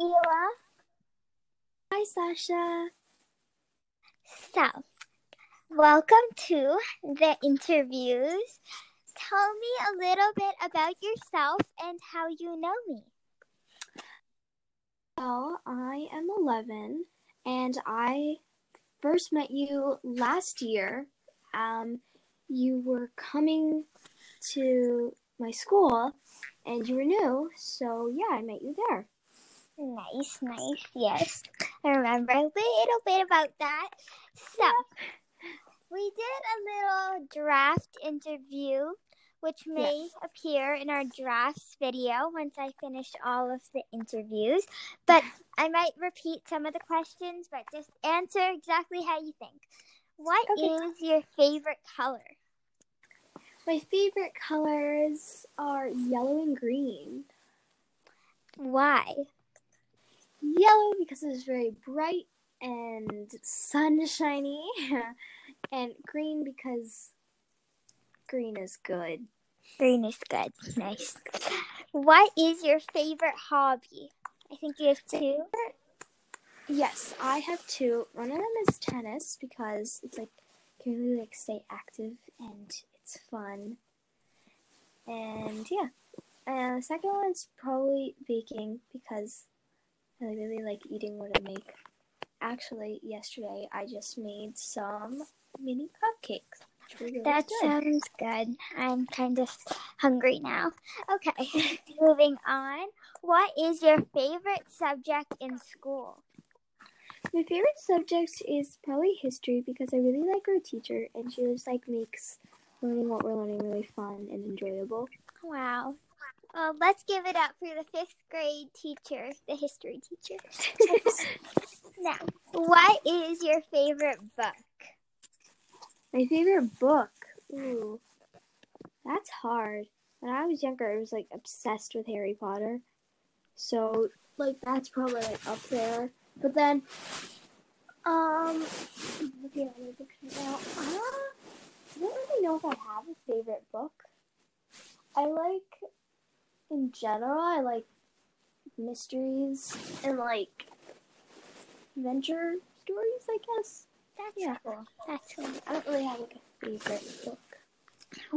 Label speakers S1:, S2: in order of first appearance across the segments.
S1: Ila.
S2: Hi, Sasha.
S1: So, welcome to the interviews. Tell me a little bit about yourself and how you know me.
S2: Well, I am 11 and I first met you last year. Um, you were coming to my school and you were new, so yeah, I met you there.
S1: Nice, nice. Yes, I remember a little bit about that. So, we did a little draft interview, which may
S2: Yes.
S1: appear in our drafts video once I finish all of the interviews. But I might repeat some of the questions, but just answer exactly how you think. What is
S2: Okay.
S1: your favorite color?
S2: My favorite colors are yellow and green.
S1: Why?
S2: Yellow because it's very bright and sunshiny, and green because green is good.
S1: Green is good. Nice. What is your favorite hobby? I think you have two.
S2: Yes, I have two. One of them is tennis because it's like can really like stay active and it's fun. And yeah. And the second one's probably baking because I really like eating what I make. Actually, yesterday I just made some mini cupcakes. really
S1: That
S2: good.
S1: sounds good. I'm kind of hungry now. Okay, moving on. What is your favorite subject in school?
S2: My favorite subject is probably history because I really like our teacher and she just like makes learning what we're learning really fun and enjoyable.
S1: Wow. Well, let's give it up for the fifth grade teacher, the history teacher. now, what is your favorite book?
S2: My favorite book. Ooh, that's hard. When I was younger, I was like obsessed with Harry Potter. So, like, that's probably like up there. But then, um, I'm looking at my books right now. Uh, I don't really know if I have a favorite book. I like, in general, I like mysteries and like adventure stories, I guess.
S1: That's
S2: Yeah.
S1: cool. That's cool.
S2: I don't really have like a favorite book.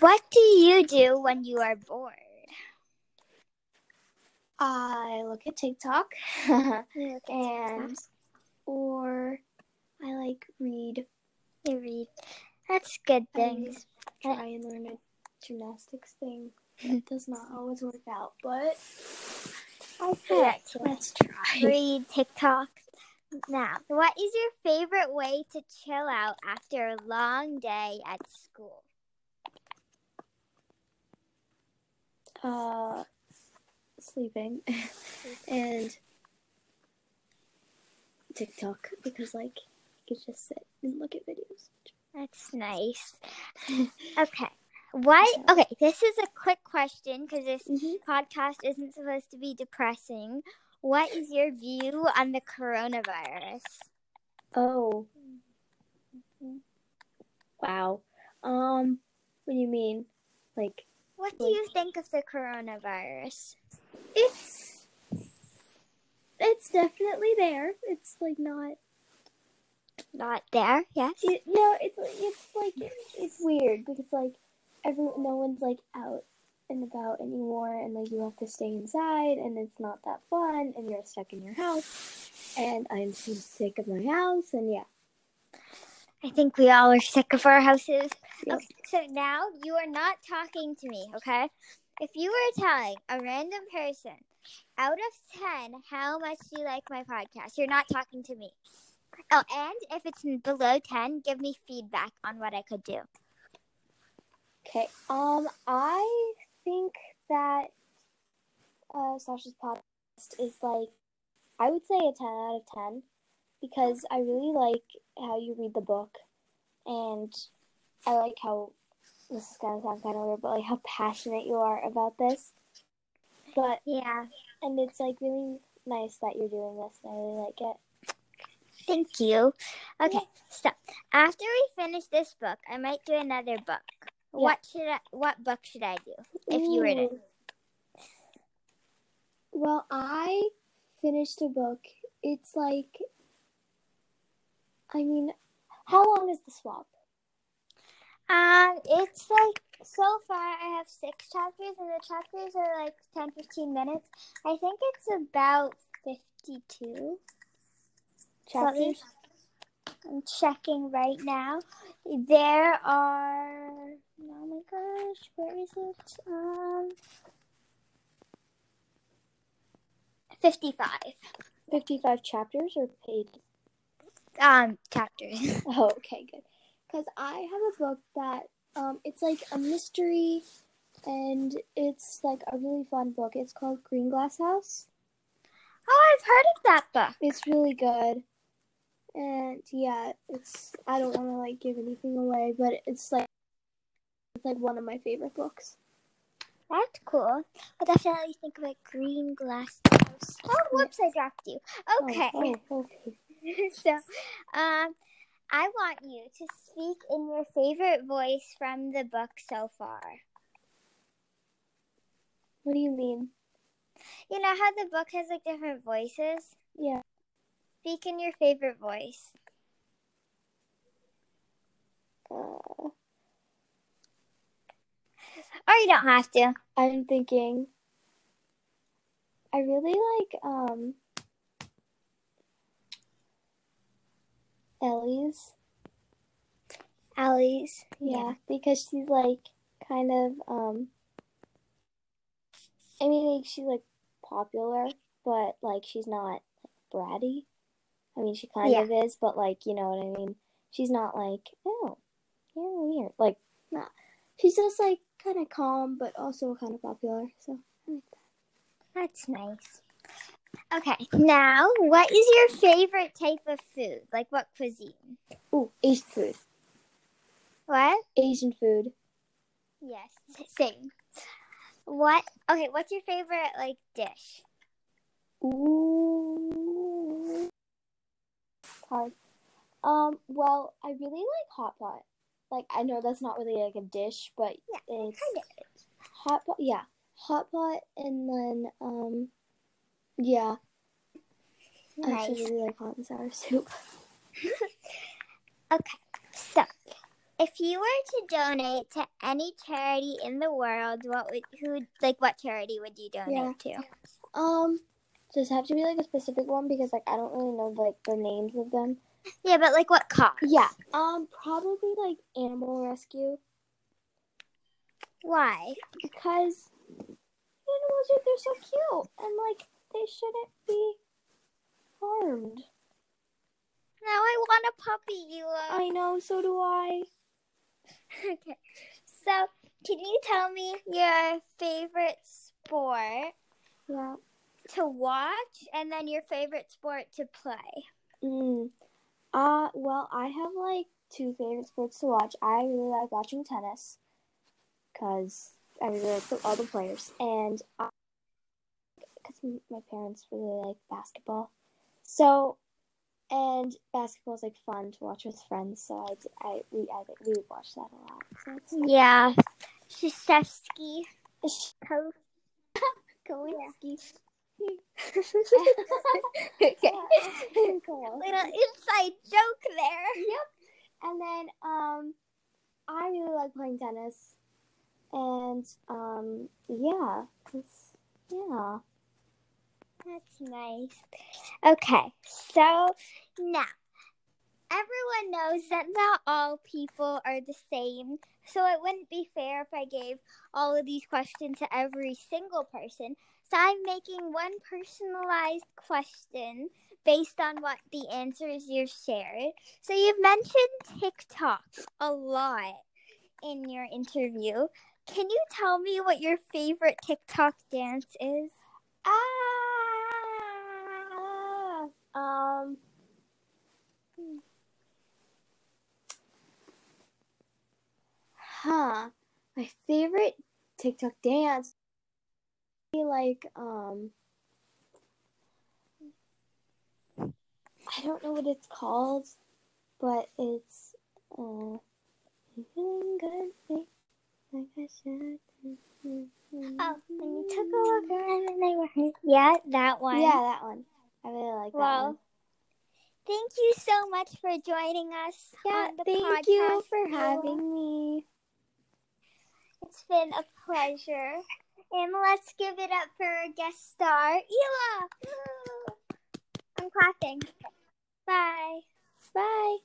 S1: What do you do when you are bored?
S2: I look at TikTok
S1: look at
S2: and
S1: TikTok.
S2: or I like read,
S1: You read. That's good
S2: I
S1: things.
S2: try and learn a gymnastics thing. It does not always work out, but I try. Let's try.
S1: read TikTok. Now, what is your favorite way to chill out after a long day at school?
S2: Uh, sleeping and TikTok because like you could just sit and look at videos.
S1: That's nice. Okay. What? Okay, this is a quick question because this
S2: Mhm.
S1: podcast isn't supposed to be depressing. What is your view on the coronavirus?
S2: Oh. Wow. Um, what do you mean? Like,
S1: What do you think of the coronavirus?
S2: it's it's definitely there. It's like not.
S1: Not there, yes.
S2: It, no, it's it's like it's weird because like every no one's like out and about anymore, and like you have to stay inside, and it's not that fun, and you're stuck in your house. And I'm so sick of my house, and yeah.
S1: I think we all are sick of our houses.
S2: Yep.
S1: Okay, so now you are not talking to me, okay? If you were telling a random person out of 10 how much you like my podcast, you're not talking to me. Oh, and if it's below 10, give me feedback on what I could do.
S2: Okay. Um, I think that uh, Sasha's podcast is like, I would say a 10 out of 10 because I really like how you read the book and I like how this is gonna sound kind of weird, but like how passionate you are about this. But
S1: Yeah.
S2: and it's like really nice that you're doing this, and I really like it.
S1: Thank you. Okay, so after we finish this book, I might do another book. What should I, what book should I do if you were to?
S2: Well, I finished a book. It's like, I mean, how long is the swap?
S1: Um, it's like so far I have six chapters, and the chapters are like 10, 15 minutes. I think it's about fifty-two
S2: Chapters?
S1: I'm checking right now. There are. Oh my gosh, where is it? Um, fifty-five.
S2: 55 chapters or pages?
S1: Um, chapters.
S2: Oh, okay, good. Because I have a book that um, it's like a mystery, and it's like a really fun book. It's called Greenglass House.
S1: Oh, I've heard of that book.
S2: It's really good, and yeah, it's. I don't want to like give anything away, but it's like it's like one of my favorite books.
S1: That's cool. I'll definitely think about green glass house. Oh, whoops, I dropped you. Okay.
S2: Oh, oh, okay.
S1: so, um, I want you to speak in your favorite voice from the book so far.
S2: What do you mean?
S1: You know how the book has like different voices?
S2: Yeah.
S1: Speak in your favorite voice.
S2: Uh,
S1: Or you don't have to.
S2: I'm thinking. I really like um Ellie's.
S1: Allie's.
S2: Yeah, because she's like kind of um I mean like she's like popular, but like she's not bratty. I mean she kind
S1: Yeah.
S2: of is, but like you know what I mean. She's not like oh you're weird. Like not. She's just like kind of calm, but also kind of popular. So I like that.
S1: That's nice. Okay, now what is your favorite type of food? Like what cuisine?
S2: Ooh, Asian food.
S1: What?
S2: Asian food.
S1: Yes, same. What? Okay, what's your favorite like dish?
S2: Ooh. Hard. Um, well, I really like hot pot. Like I know that's not really like a dish, but
S1: Yeah,
S2: it's
S1: Kind of.
S2: hot pot. Yeah, hot pot, and then um, yeah, I
S1: Nice.
S2: actually really like hot and sour soup.
S1: Okay, so if you were to donate to any charity in the world, what would who like what charity would you donate to?
S2: Um, does it have to be like a specific one because like I don't really know like the names of them.
S1: Yeah, but like what cause?
S2: Yeah. Um, probably like animal rescue
S1: Why?
S2: because animals are they're so cute and like they shouldn't be harmed.
S1: Now I want a puppy, Ila.
S2: I know, so do I.
S1: okay. So, can you tell me your favorite sport
S2: Yeah.
S1: To watch and then your favorite sport to play?
S2: Mm. Uh, well, I have like two favorite sports to watch. I really like watching tennis because I really like the, all the players, and because my parents really like basketball. So, and basketball is like fun to watch with friends. So I, I we I we watch that a lot. So it's
S1: Yeah. Krzyzewski.
S2: it's
S1: Co-
S2: Kowinski.
S1: Okay.
S2: Cool.
S1: Little inside joke there.
S2: Yep. And then um I really like playing tennis. And um yeah, yeah.
S1: That's nice. Okay, so now everyone knows that not all people are the same, so it wouldn't be fair if I gave all of these questions to every single person. So I'm making one personalized question based on what the answers you've shared. So you've mentioned TikTok a lot in your interview. Can you tell me what your favorite TikTok dance is?
S2: Ah um Huh. My favorite TikTok dance be like um I don't know what it's called, but it's uh feeling good like I should.
S1: Oh, when you took a look around and they were Yeah, that one.
S2: Yeah, that one. I really like that
S1: Well,
S2: one.
S1: thank you so much for joining us
S2: Yeah,
S1: on the
S2: thank
S1: podcast.
S2: you for having me.
S1: It's been a pleasure. And let's give it up for our guest star, Ila. I'm clapping. Bye.
S2: Bye.